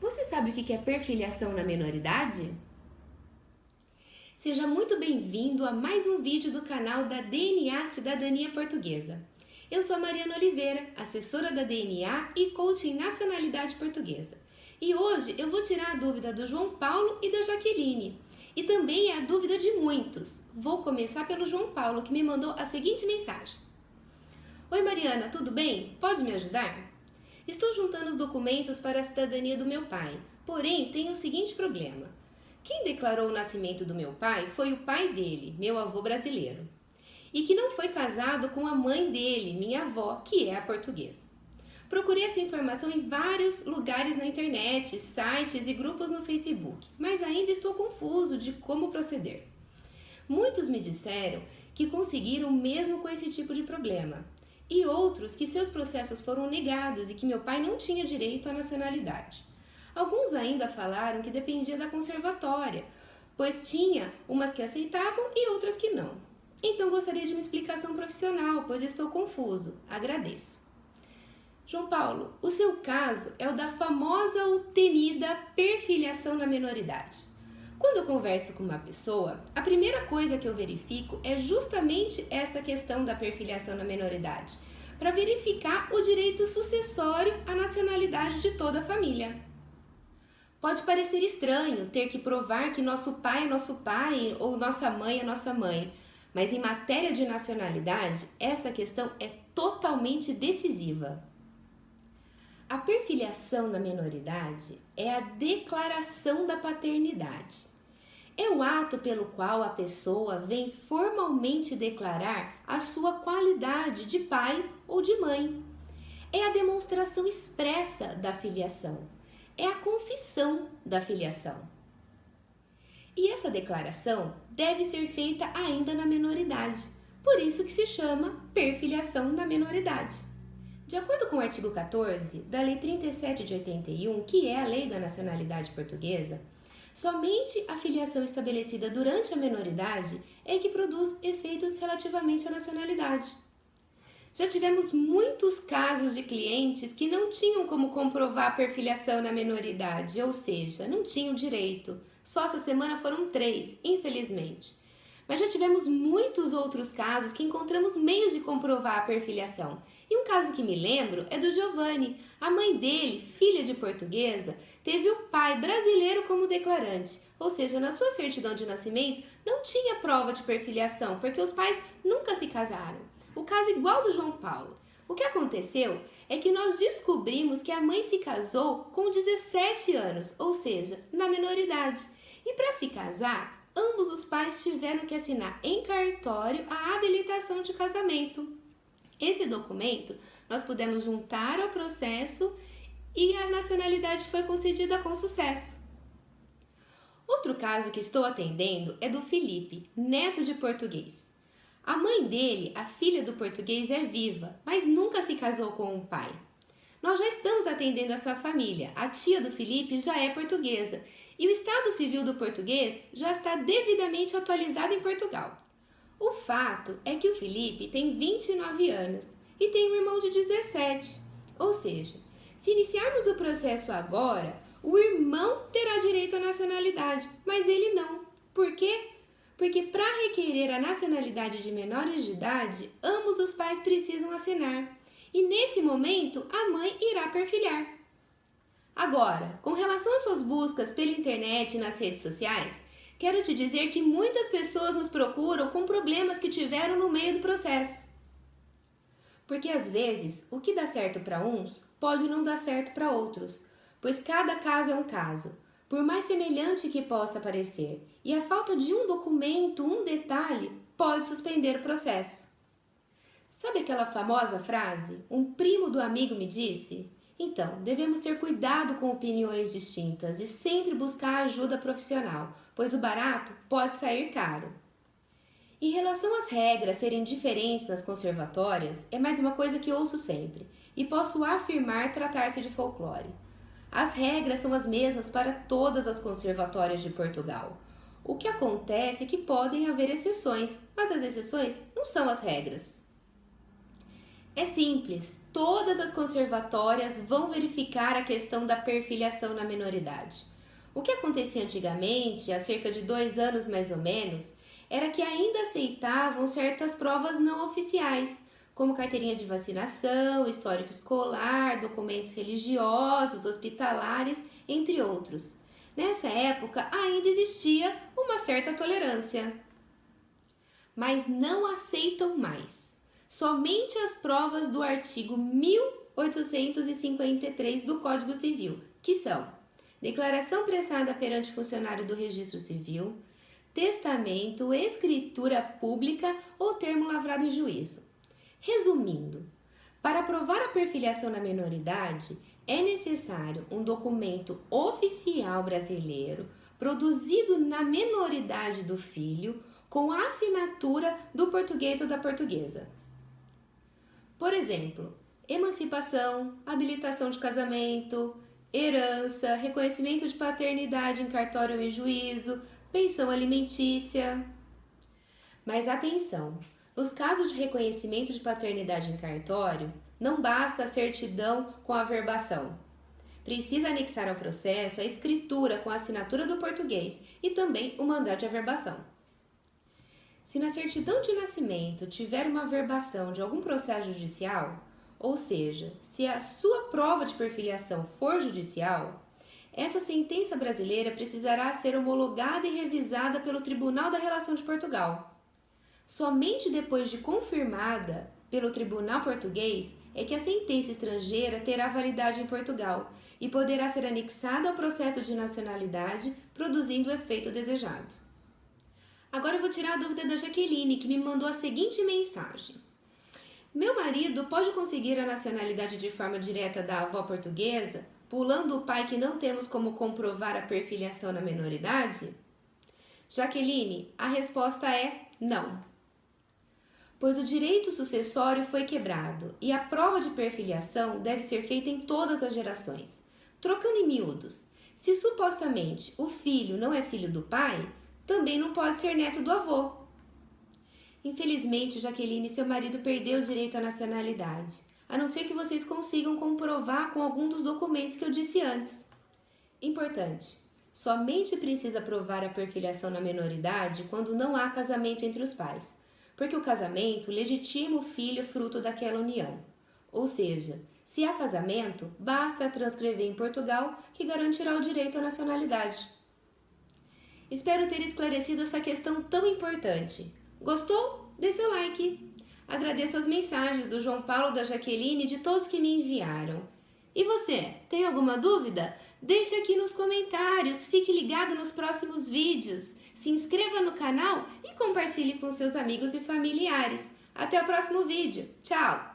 Você sabe o que é perfiliação na menoridade? Seja muito bem-vindo a mais um vídeo do canal da DNA Cidadania Portuguesa. Eu sou a Mariana Oliveira, assessora da DNA e coach em nacionalidade portuguesa. E hoje eu vou tirar a dúvida do João Paulo e da Jaqueline. E também é a dúvida de muitos. Vou começar pelo João Paulo, que me mandou a seguinte mensagem: Oi Mariana, tudo bem? Pode me ajudar? Estou juntando os documentos para a cidadania do meu pai, porém tenho o seguinte problema. Quem declarou o nascimento do meu pai foi o pai dele, meu avô brasileiro, e que não foi casado com a mãe dele, minha avó, que é a portuguesa. Procurei essa informação em vários lugares na internet, sites e grupos no Facebook, mas ainda estou confuso de como proceder. Muitos me disseram que conseguiram mesmo com esse tipo de problema, e outros que seus processos foram negados e que meu pai não tinha direito à nacionalidade. Alguns ainda falaram que dependia da conservatória, pois tinha umas que aceitavam e outras que não. Então gostaria de uma explicação profissional, pois estou confuso. Agradeço. João Paulo, o seu caso é o da famosa ou temida perfiliação na menoridade. Quando eu converso com uma pessoa, a primeira coisa que eu verifico é justamente essa questão da perfiliação na menoridade, para verificar o direito sucessório à nacionalidade de toda a família. Pode parecer estranho ter que provar que nosso pai é nosso pai ou nossa mãe é nossa mãe, mas em matéria de nacionalidade, essa questão é totalmente decisiva. A perfiliação na menoridade é a declaração da paternidade é o ato pelo qual a pessoa vem formalmente declarar a sua qualidade de pai ou de mãe. É a demonstração expressa da filiação. É a confissão da filiação. E essa declaração deve ser feita ainda na menoridade, por isso que se chama perfiliação na menoridade. De acordo com o artigo 14 da Lei 37 de 81, que é a Lei da Nacionalidade Portuguesa, Somente a filiação estabelecida durante a menoridade é que produz efeitos relativamente à nacionalidade. Já tivemos muitos casos de clientes que não tinham como comprovar a perfiliação na menoridade, ou seja, não tinham direito. Só essa semana foram três, infelizmente. Mas já tivemos muitos outros casos que encontramos meios de comprovar a perfiliação. E um caso que me lembro é do Giovanni. A mãe dele, filha de portuguesa, teve o pai brasileiro como declarante, ou seja, na sua certidão de nascimento não tinha prova de perfiliação, porque os pais nunca se casaram. O caso igual do João Paulo. O que aconteceu é que nós descobrimos que a mãe se casou com 17 anos, ou seja, na menoridade. E para se casar, ambos os pais tiveram que assinar em cartório a habilitação de casamento. Esse documento nós pudemos juntar ao processo e a nacionalidade foi concedida com sucesso. Outro caso que estou atendendo é do Felipe, neto de português. A mãe dele, a filha do português, é viva, mas nunca se casou com o pai. Nós já estamos atendendo essa família. A tia do Felipe já é portuguesa e o Estado Civil do português já está devidamente atualizado em Portugal. O fato é que o Felipe tem 29 anos e tem um irmão de 17, ou seja, se iniciarmos o processo agora, o irmão terá direito à nacionalidade, mas ele não. Por quê? Porque para requerer a nacionalidade de menores de idade, ambos os pais precisam assinar. E nesse momento, a mãe irá perfilhar. Agora, com relação às suas buscas pela internet e nas redes sociais, quero te dizer que muitas pessoas nos procuram com problemas que tiveram no meio do processo. Porque às vezes o que dá certo para uns pode não dar certo para outros, pois cada caso é um caso, por mais semelhante que possa parecer, e a falta de um documento, um detalhe, pode suspender o processo. Sabe aquela famosa frase? Um primo do amigo me disse? Então, devemos ter cuidado com opiniões distintas e sempre buscar ajuda profissional, pois o barato pode sair caro. Em relação às regras serem diferentes nas conservatórias, é mais uma coisa que ouço sempre, e posso afirmar tratar-se de folclore. As regras são as mesmas para todas as conservatórias de Portugal. O que acontece é que podem haver exceções, mas as exceções não são as regras. É simples, todas as conservatórias vão verificar a questão da perfiliação na menoridade. O que acontecia antigamente, há cerca de dois anos mais ou menos, era que ainda aceitavam certas provas não oficiais, como carteirinha de vacinação, histórico escolar, documentos religiosos, hospitalares, entre outros. Nessa época ainda existia uma certa tolerância. Mas não aceitam mais. Somente as provas do artigo 1853 do Código Civil, que são declaração prestada perante funcionário do Registro Civil, testamento, escritura pública ou termo lavrado em juízo. Resumindo, para provar a perfiliação na menoridade, é necessário um documento oficial brasileiro produzido na menoridade do filho com a assinatura do português ou da portuguesa. Por exemplo, emancipação, habilitação de casamento, herança, reconhecimento de paternidade em cartório e juízo, pensão alimentícia. Mas atenção! Nos casos de reconhecimento de paternidade em cartório, não basta a certidão com a verbação. Precisa anexar ao processo a escritura com a assinatura do português e também o mandato de averbação. Se na certidão de nascimento tiver uma averbação de algum processo judicial, ou seja, se a sua prova de perfiliação for judicial, essa sentença brasileira precisará ser homologada e revisada pelo Tribunal da Relação de Portugal Somente depois de confirmada pelo tribunal português é que a sentença estrangeira terá validade em Portugal e poderá ser anexada ao processo de nacionalidade, produzindo o efeito desejado. Agora eu vou tirar a dúvida da Jaqueline, que me mandou a seguinte mensagem. Meu marido pode conseguir a nacionalidade de forma direta da avó portuguesa, pulando o pai que não temos como comprovar a perfiliação na menoridade? Jaqueline, a resposta é não pois o direito sucessório foi quebrado e a prova de perfiliação deve ser feita em todas as gerações. Trocando em miúdos, se supostamente o filho não é filho do pai, também não pode ser neto do avô. Infelizmente, Jaqueline e seu marido perdeu o direito à nacionalidade, a não ser que vocês consigam comprovar com algum dos documentos que eu disse antes. Importante: somente precisa provar a perfiliação na menoridade quando não há casamento entre os pais porque o casamento legitima o filho fruto daquela união. Ou seja, se há casamento, basta transcrever em Portugal que garantirá o direito à nacionalidade. Espero ter esclarecido essa questão tão importante. Gostou? Dê seu like. Agradeço as mensagens do João Paulo, da Jaqueline e de todos que me enviaram. E você, tem alguma dúvida? Deixe aqui nos comentários, fique ligado nos próximos vídeos, se inscreva no canal e compartilhe com seus amigos e familiares. Até o próximo vídeo. Tchau!